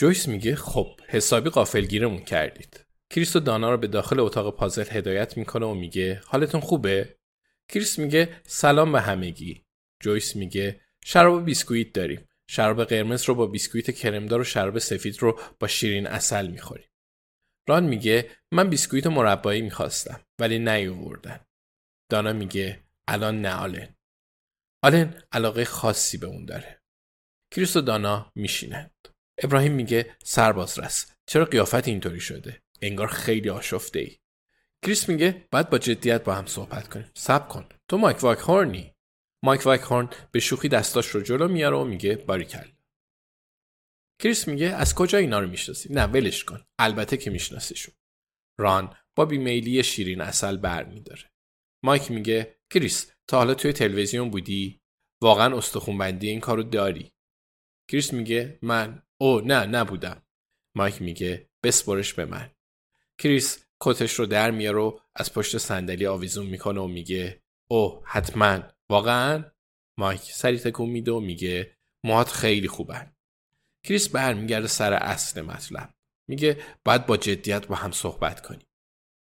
جویس میگه خب حسابی قافلگیرمون کردید. کریس و دانا رو به داخل اتاق پازل هدایت می‌کنه و میگه حالتون خوبه؟ کریس میگه سلام به همگی. جویس میگه شراب بیسکویت داریم. شراب قرمز رو با بیسکویت کرمدار و شراب سفید رو با شیرین اصل می‌خوریم. ران میگه من بیسکویت مربایی می‌خواستم ولی نیاوردن. دانا میگه الان نه آلن. آلن علاقه خاصی به اون داره. کریس و دانا میشینند. ابراهیم میگه سرباز رس. چرا قیافت اینطوری شده؟ انگار خیلی آشفته ای کریس میگه باید با جدیت با هم صحبت کنیم. سب کن. تو مایک واک هورنی مایک واک هورن به شوخی دستاش رو جلو میاره و میگه باریکل کریس میگه از کجا اینا رو می‌شناسی؟ نه ولش کن. البته که میشناسیشون. ران با بیمیلی شیرین اصل بر میداره. مایک میگه کریس تا حالا توی تلویزیون بودی؟ واقعا استخونبندی این کارو داری؟ کریس میگه من او نه نبودم. مایک میگه بسپرش به من. کریس کتش رو در میاره و از پشت صندلی آویزون می‌کنه و میگه او حتما. واقعا؟ مایک سری تکون میده و میگه موهات خیلی خوبن. کریس برمیگرده سر اصل مطلب. میگه باید با جدیت با هم صحبت کنیم.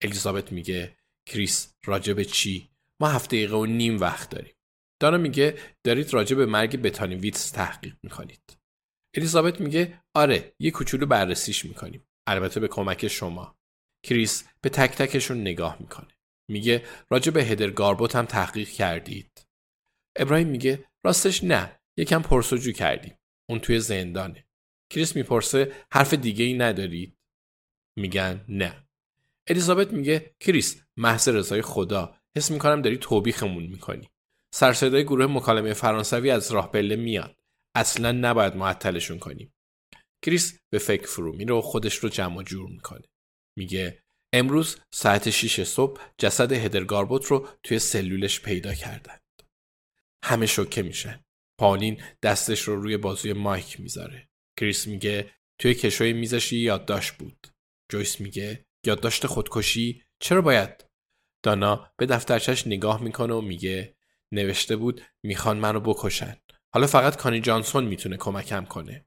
الیزابت میگه کریس راجب چی؟ ما هفته دقیقه و نیم وقت داریم. دانا میگه دارید راجع مرگ بتانی ویتس تحقیق می‌کنید. الیزابت میگه آره یه کوچولو بررسیش می‌کنیم. البته به کمک شما. کریس به تک تکشون نگاه می‌کنه. میگه راجع به هدر گاربوت هم تحقیق کردید. ابراهیم میگه راستش نه یکم پرسجو کردیم. اون توی زندانه. کریس می‌پرسه حرف دیگه ای ندارید؟ میگن نه. الیزابت میگه کریس محض رضای خدا حس می‌کنم داری توبیخمون می‌کنی. سرصدای گروه مکالمه فرانسوی از راه پله میاد. اصلا نباید معطلشون کنیم. کریس به فکر فرو میره و خودش رو جمع جور می‌کنه. میگه امروز ساعت 6 صبح جسد هدرگاربوت رو توی سلولش پیدا کردند. همه شوکه میشن. پالین دستش رو روی بازوی مایک می‌ذاره. کریس میگه توی کشوی میزشی یادداشت بود. جویس میگه یادداشت خودکشی؟ چرا باید؟ دانا به دفترچش نگاه می‌کنه و میگه نوشته بود می‌خوان منو بکشن. حالا فقط کانی جانسون میتونه کمکم کنه.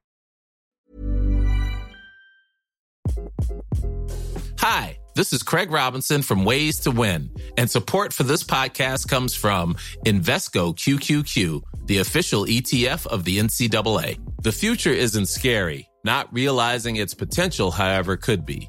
Hi, this is Craig Robinson from Ways to Win, and support for this podcast comes from Invesco QQQ, the official ETF of the NCAA. The future isn't scary. Not realizing its potential, however, could be.